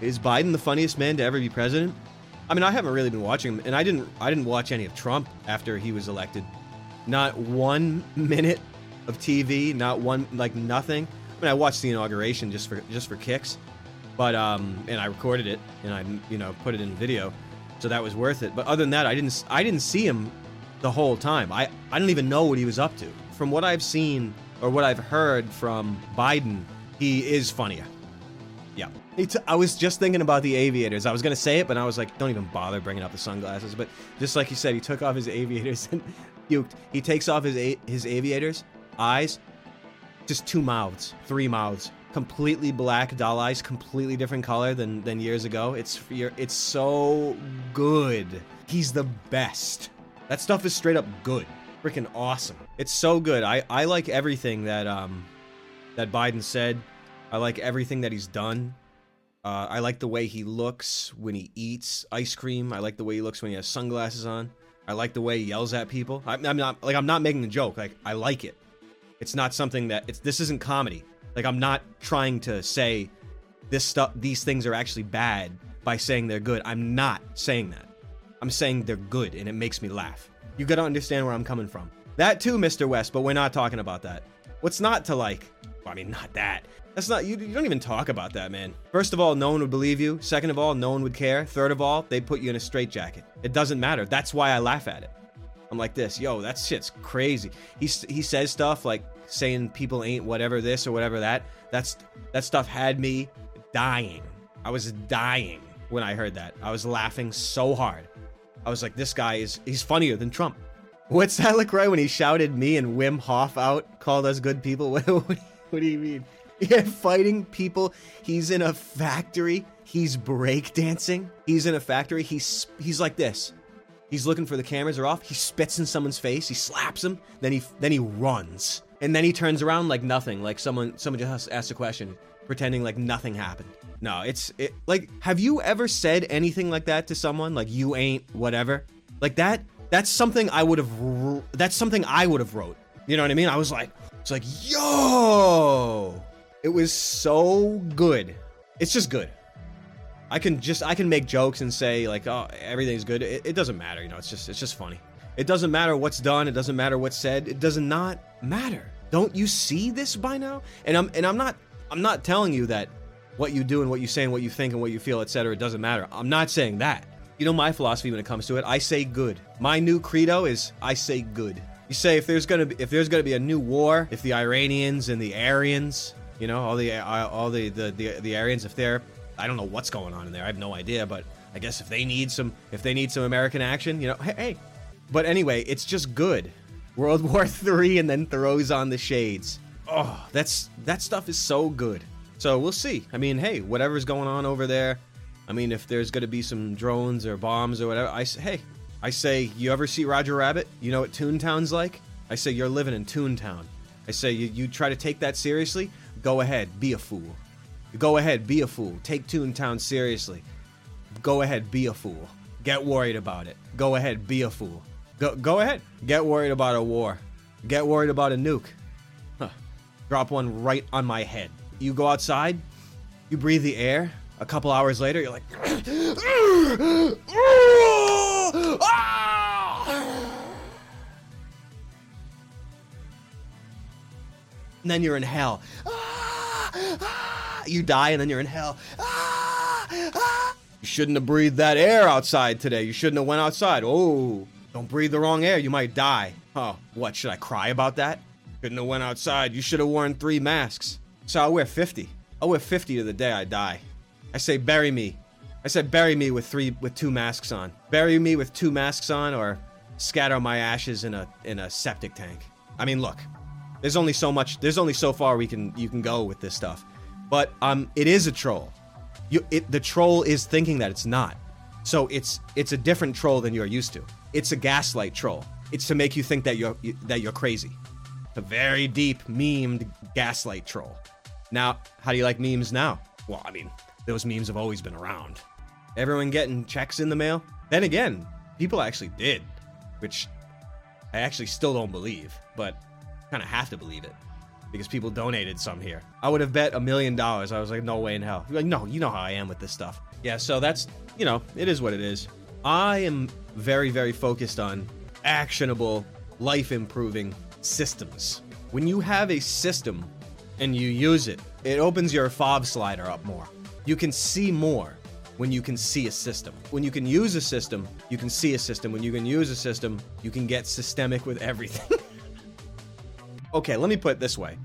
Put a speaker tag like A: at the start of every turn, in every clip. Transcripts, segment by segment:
A: Is Biden the funniest man to ever be president? I mean, I haven't really been watching him, and I didn't. I didn't watch any of Trump after he was elected. Not one minute of TV. Not one like nothing. I mean, I watched the inauguration just for just for kicks, but um, and I recorded it and I you know put it in video, so that was worth it. But other than that, I didn't. I didn't see him the whole time. I I don't even know what he was up to. From what I've seen or what I've heard from Biden, he is funnier. Yeah. T- I was just thinking about the aviators. I was going to say it, but I was like, don't even bother bringing up the sunglasses. But just like you said, he took off his aviators and puked. He takes off his a- his aviators, eyes, just two mouths, three mouths, completely black doll eyes, completely different color than than years ago. It's it's so good. He's the best. That stuff is straight up good. Freaking awesome. It's so good. I I like everything that um that Biden said. I like everything that he's done. Uh, I like the way he looks when he eats ice cream. I like the way he looks when he has sunglasses on. I like the way he yells at people. I'm, I'm not like I'm not making a joke. Like I like it. It's not something that it's. This isn't comedy. Like I'm not trying to say this stuff. These things are actually bad by saying they're good. I'm not saying that. I'm saying they're good, and it makes me laugh. You gotta understand where I'm coming from. That too, Mr. West. But we're not talking about that. What's not to like? Well, I mean, not that. That's not you. You don't even talk about that, man. First of all, no one would believe you. Second of all, no one would care. Third of all, they'd put you in a straitjacket. It doesn't matter. That's why I laugh at it. I'm like this, yo, that shit's crazy. He he says stuff like saying people ain't whatever this or whatever that. That's that stuff had me dying. I was dying when I heard that. I was laughing so hard. I was like, this guy is he's funnier than Trump. What's that look right when he shouted me and Wim Hof out, called us good people? What, do you mean? Yeah, fighting people. He's in a factory. He's breakdancing. He's in a factory. He's he's like this. He's looking for the cameras are off. He spits in someone's face. He slaps him. Then he then he runs. And then he turns around like nothing. Like someone someone just asked a question, pretending like nothing happened. No, it's it like have you ever said anything like that to someone? Like you ain't whatever? Like that that's something I would have that's something I would have wrote. You know what I mean? I was like it's like, "Yo!" It was so good. It's just good. I can just I can make jokes and say like, oh, everything's good. It, it, doesn't matter, you know. It's just it's just funny. It doesn't matter what's done. It doesn't matter what's said. It does not matter. Don't you see this by now? And I'm and I'm not I'm not telling you that what you do and what you say and what you think and what you feel, etc. It doesn't matter. I'm not saying that. You know my philosophy when it comes to it. I say good. My new credo is I say good. You say if there's gonna be if there's gonna be a new war, if the Iranians and the Aryans you know, all the uh, all the, the the the Aryans, if they're I don't know what's going on in there. I have no idea, but I guess if they need some if they need some American action, you know, hey, hey. But anyway, it's just good. World War Three, and then throws on the shades. Oh, that's that stuff is so good. So we'll see. I mean, hey, whatever's going on over there. I mean, if there's going to be some drones or bombs or whatever, I say, hey, I say, you ever see Roger Rabbit? You know what Toontown's like? I say, you're living in Toontown. I say, you, you try to take that seriously? Go ahead, be a fool. Go ahead, be a fool. Take Toontown seriously. Go ahead, be a fool. Get worried about it. Go ahead, be a fool. Go, go ahead. Get worried about a war. Get worried about a nuke. Huh. Drop one right on my head. You go outside, you breathe the air. A couple hours later, you're like, and then you're in hell. You die and then you're in hell. You shouldn't have breathed that air outside today. You shouldn't have went outside. Oh, don't breathe the wrong air. You might die. Oh, what? Should I cry about that? Shouldn't have went outside. You should have worn three masks. So I'll wear 50. I'll wear 50 to the day I die. I say bury me. I said bury me with three with two masks on. Bury me with two masks on or scatter my ashes in a in a septic tank. I mean, look. There's only so much there's only so far we can you can go with this stuff. But um it is a troll. You it the troll is thinking that it's not. So it's it's a different troll than you're used to. It's a gaslight troll. It's to make you think that you're that you're crazy. A very deep memed gaslight troll. Now, how do you like memes now? Well, I mean, those memes have always been around. Everyone getting checks in the mail? Then again, people actually did, which I actually still don't believe, but kind of have to believe it. because people donated some here. I would have bet a million dollars. I was like, no way in hell. Like, no, you know how I am with this stuff. Yeah, so that's, you know, it is what it is. I am very, very focused on actionable, life improving systems. When you have a system and you use it, it opens your FOV slider up more. You can see more when you can see a system. When you can use a system, you can see a system. When you can use a system, you can get systemic with everything. okay, let me put it this way.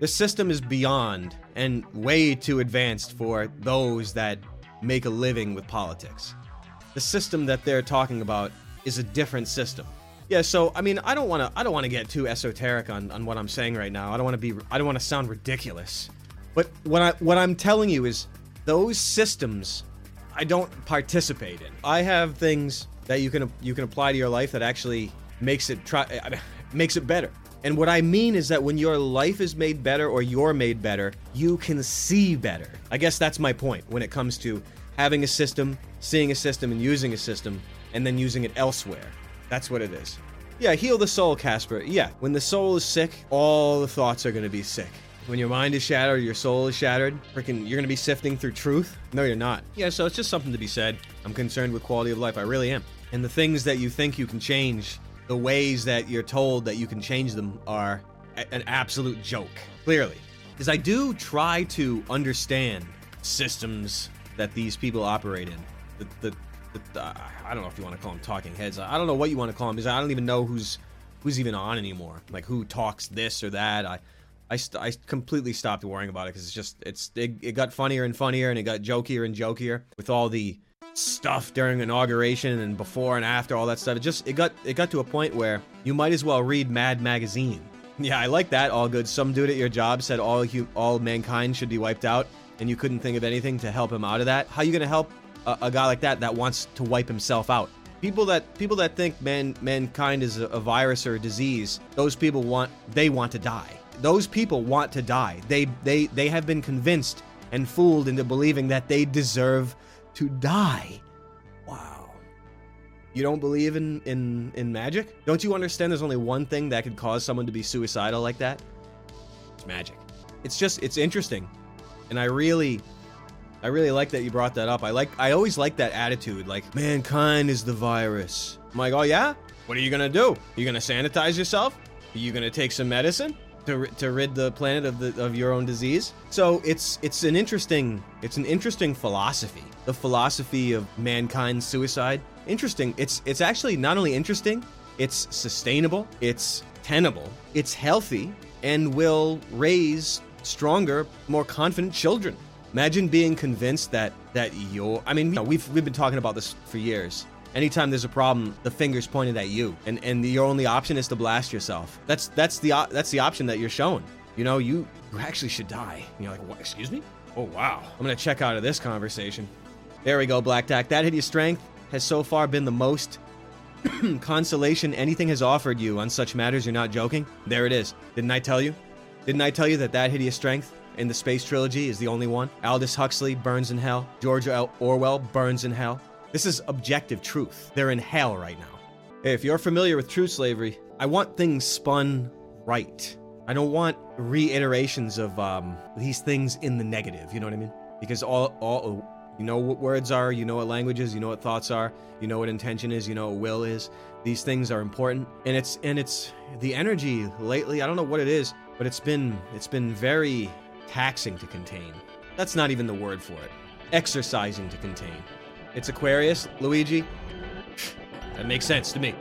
A: The system is beyond and way too advanced for those that make a living with politics. The system that they're talking about is a different system. Yeah, so I mean, I don't want to I don't want to get too esoteric on on what I'm saying right now. I don't want to be I don't want to sound ridiculous. But what I what I'm telling you is those systems I don't participate in. I have things that you can you can apply to your life that actually makes it try makes it better. And what I mean is that when your life is made better or you're made better, you can see better. I guess that's my point when it comes to having a system, seeing a system, and using a system, and then using it elsewhere. That's what it is. Yeah, heal the soul, Casper. Yeah, when the soul is sick, all the thoughts are going to be sick. When your mind is shattered, your soul is shattered, freaking, you're to be sifting through truth? No, you're not. Yeah, so it's just something to be said. I'm concerned with quality of life. I really am. And the things that you think you can change, the ways that you're told that you can change them are a- an absolute joke, clearly. Because I do try to understand systems that these people operate in. The, the, the, I don't know if you want to call them talking heads. I don't know what you want to call them because I don't even know who's who's even on anymore. Like who talks this or that. I I, st- I completely stopped worrying about it because it's just it's it, it got funnier and funnier and it got jokier and jokier with all the stuff during inauguration and before and after all that stuff. It just it got it got to a point where you might as well read Mad Magazine. Yeah, I like that. All good. Some dude at your job said all hu- all mankind should be wiped out, and you couldn't think of anything to help him out of that. How you gonna help a, a guy like that that wants to wipe himself out? People that people that think man mankind is a, a virus or a disease, those people want they want to die. Those people want to die. They they they have been convinced and fooled into believing that they deserve to die. Wow. You don't believe in in in magic? Don't you understand there's only one thing that could cause someone to be suicidal like that? It's magic. It's just it's interesting. And I really I really like that you brought that up. I like I always like that attitude like mankind is the virus. I'm like, "Oh yeah? What are you going to do? Are you going to sanitize yourself? Are you going to take some medicine?" To, to rid the planet of the of your own disease. So it's it's an interesting it's an interesting philosophy. The philosophy of mankind's suicide. Interesting. It's it's actually not only interesting, it's sustainable, it's tenable, it's healthy, and will raise stronger, more confident children. Imagine being convinced that that you're. I mean, you know, we've we've been talking about this for years. Anytime there's a problem, the finger's pointed at you, and and your only option is to blast yourself. That's that's the that's the option that you're shown. You know, you you actually should die. And you're like, what? Excuse me? Oh wow. I'm gonna check out of this conversation. There we go, Black Tack. That hideous strength has so far been the most consolation anything has offered you on such matters. You're not joking. There it is. Didn't I tell you? Didn't I tell you that that hideous strength in the space trilogy is the only one? Aldous Huxley burns in hell. George Orwell burns in hell. This is objective truth. They're in hell right now. If you're familiar with true slavery, I want things spun right. I don't want reiterations of um, these things in the negative. You know what I mean? Because all, all, you know what words are, you know what languages, you know what thoughts are, you know what intention is, you know what will is. These things are important, and it's and it's the energy lately. I don't know what it is, but it's been it's been very taxing to contain. That's not even the word for it. Exercising to contain. It's Aquarius, Luigi. That makes sense to me.